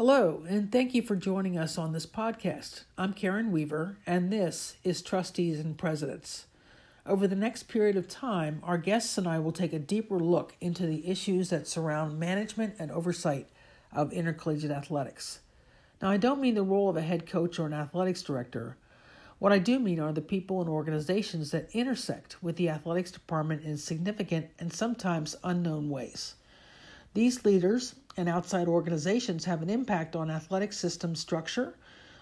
Hello, and thank you for joining us on this podcast. I'm Karen Weaver, and this is Trustees and Presidents. Over the next period of time, our guests and I will take a deeper look into the issues that surround management and oversight of intercollegiate athletics. Now, I don't mean the role of a head coach or an athletics director. What I do mean are the people and organizations that intersect with the athletics department in significant and sometimes unknown ways. These leaders and outside organizations have an impact on athletic system structure,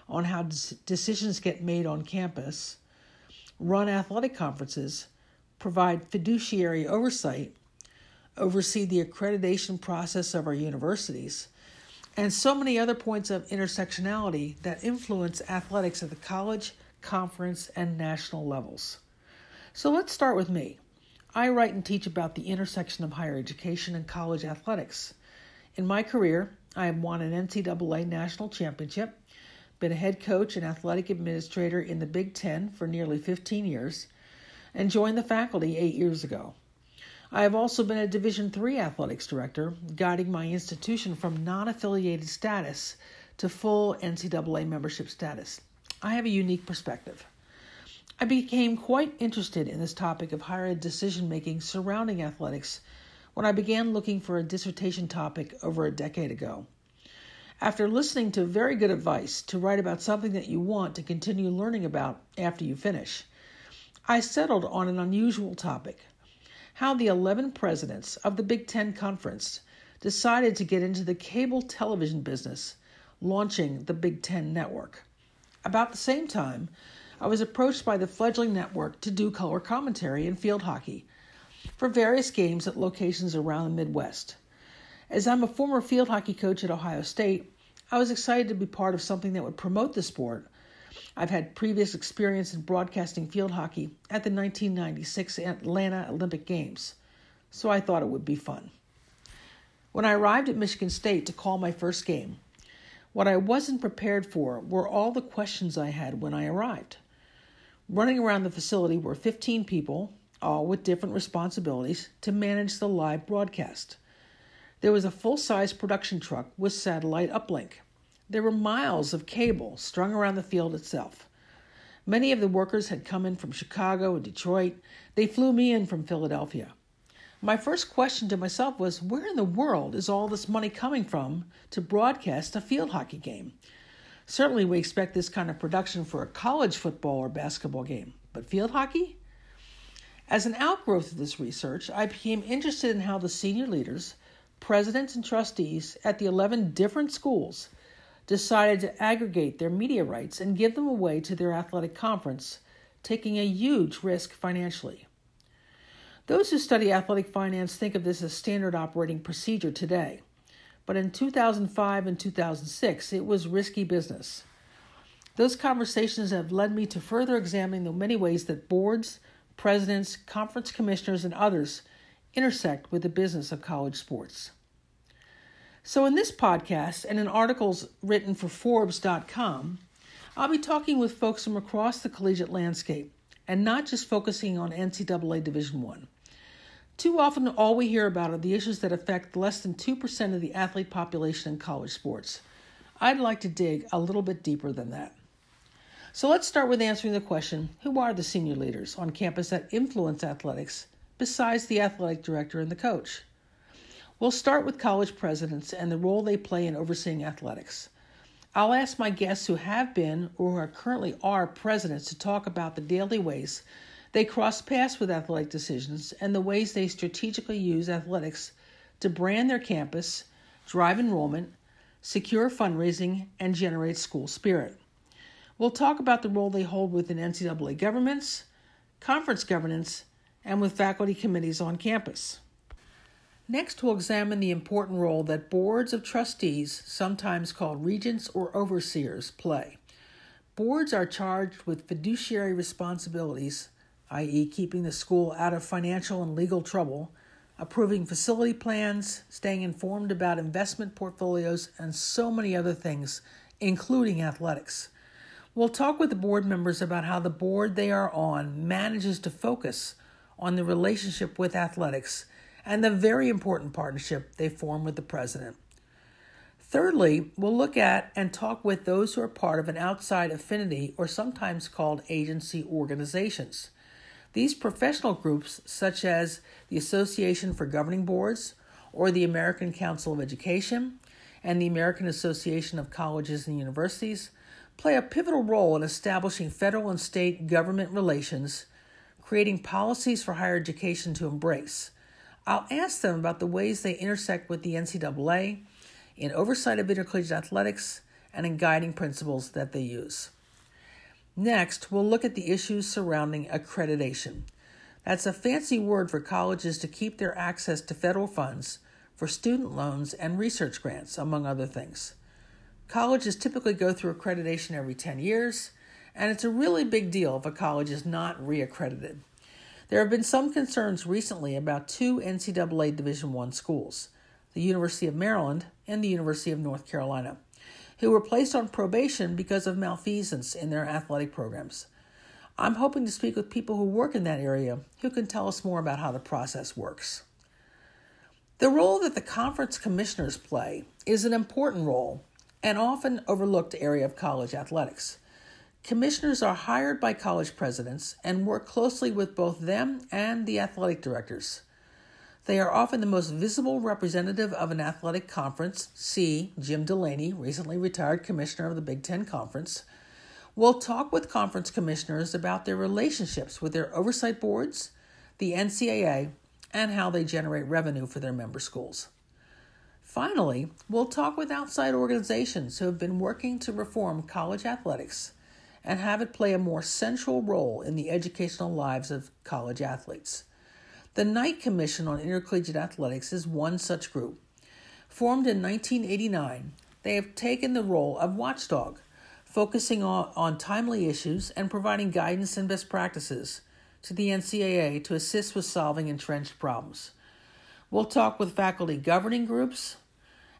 on how decisions get made on campus, run athletic conferences, provide fiduciary oversight, oversee the accreditation process of our universities, and so many other points of intersectionality that influence athletics at the college, conference, and national levels. So let's start with me. I write and teach about the intersection of higher education and college athletics. In my career, I have won an NCAA national championship, been a head coach and athletic administrator in the Big Ten for nearly 15 years, and joined the faculty eight years ago. I have also been a Division III athletics director, guiding my institution from non affiliated status to full NCAA membership status. I have a unique perspective. I became quite interested in this topic of higher ed decision making surrounding athletics when I began looking for a dissertation topic over a decade ago. After listening to very good advice to write about something that you want to continue learning about after you finish, I settled on an unusual topic how the 11 presidents of the Big Ten Conference decided to get into the cable television business, launching the Big Ten Network. About the same time, I was approached by the fledgling network to do color commentary in field hockey for various games at locations around the Midwest. As I'm a former field hockey coach at Ohio State, I was excited to be part of something that would promote the sport. I've had previous experience in broadcasting field hockey at the 1996 Atlanta Olympic Games, so I thought it would be fun. When I arrived at Michigan State to call my first game, what I wasn't prepared for were all the questions I had when I arrived. Running around the facility were 15 people, all with different responsibilities, to manage the live broadcast. There was a full size production truck with satellite uplink. There were miles of cable strung around the field itself. Many of the workers had come in from Chicago and Detroit. They flew me in from Philadelphia. My first question to myself was where in the world is all this money coming from to broadcast a field hockey game? Certainly, we expect this kind of production for a college football or basketball game, but field hockey? As an outgrowth of this research, I became interested in how the senior leaders, presidents, and trustees at the 11 different schools decided to aggregate their media rights and give them away to their athletic conference, taking a huge risk financially. Those who study athletic finance think of this as standard operating procedure today but in 2005 and 2006, it was risky business. Those conversations have led me to further examining the many ways that boards, presidents, conference commissioners, and others intersect with the business of college sports. So, in this podcast and in articles written for Forbes.com, I'll be talking with folks from across the collegiate landscape and not just focusing on NCAA Division I. Too often, all we hear about are the issues that affect less than 2% of the athlete population in college sports. I'd like to dig a little bit deeper than that. So let's start with answering the question who are the senior leaders on campus that influence athletics besides the athletic director and the coach? We'll start with college presidents and the role they play in overseeing athletics. I'll ask my guests who have been or who are currently are presidents to talk about the daily ways they cross paths with athletic decisions and the ways they strategically use athletics to brand their campus, drive enrollment, secure fundraising, and generate school spirit. We'll talk about the role they hold within NCAA governments, conference governance, and with faculty committees on campus. Next, we'll examine the important role that boards of trustees, sometimes called regents or overseers, play. Boards are charged with fiduciary responsibilities i.e., keeping the school out of financial and legal trouble, approving facility plans, staying informed about investment portfolios, and so many other things, including athletics. We'll talk with the board members about how the board they are on manages to focus on the relationship with athletics and the very important partnership they form with the president. Thirdly, we'll look at and talk with those who are part of an outside affinity or sometimes called agency organizations. These professional groups, such as the Association for Governing Boards or the American Council of Education and the American Association of Colleges and Universities, play a pivotal role in establishing federal and state government relations, creating policies for higher education to embrace. I'll ask them about the ways they intersect with the NCAA in oversight of intercollegiate athletics and in guiding principles that they use. Next, we'll look at the issues surrounding accreditation. That's a fancy word for colleges to keep their access to federal funds for student loans and research grants, among other things. Colleges typically go through accreditation every 10 years, and it's a really big deal if a college is not reaccredited. There have been some concerns recently about two NCAA Division I schools, the University of Maryland and the University of North Carolina, who were placed on probation because of malfeasance in their athletic programs. I'm hoping to speak with people who work in that area who can tell us more about how the process works. The role that the conference commissioners play is an important role and often overlooked area of college athletics. Commissioners are hired by college presidents and work closely with both them and the athletic directors. They are often the most visible representative of an athletic conference. See Jim Delany, recently retired commissioner of the Big Ten Conference. We'll talk with conference commissioners about their relationships with their oversight boards, the NCAA, and how they generate revenue for their member schools. Finally, we'll talk with outside organizations who have been working to reform college athletics and have it play a more central role in the educational lives of college athletes. The Knight Commission on Intercollegiate Athletics is one such group. Formed in 1989, they have taken the role of watchdog, focusing on, on timely issues and providing guidance and best practices to the NCAA to assist with solving entrenched problems. We'll talk with faculty governing groups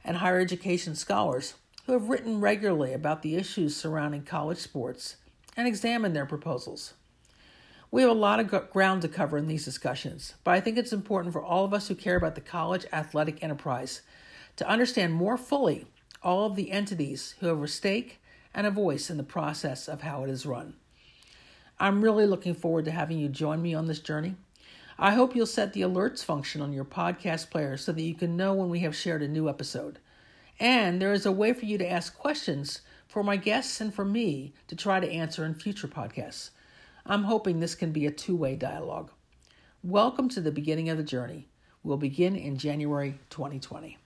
and higher education scholars who have written regularly about the issues surrounding college sports and examine their proposals. We have a lot of ground to cover in these discussions, but I think it's important for all of us who care about the college athletic enterprise to understand more fully all of the entities who have a stake and a voice in the process of how it is run. I'm really looking forward to having you join me on this journey. I hope you'll set the alerts function on your podcast player so that you can know when we have shared a new episode. And there is a way for you to ask questions for my guests and for me to try to answer in future podcasts. I'm hoping this can be a two way dialogue. Welcome to the beginning of the journey. We'll begin in January 2020.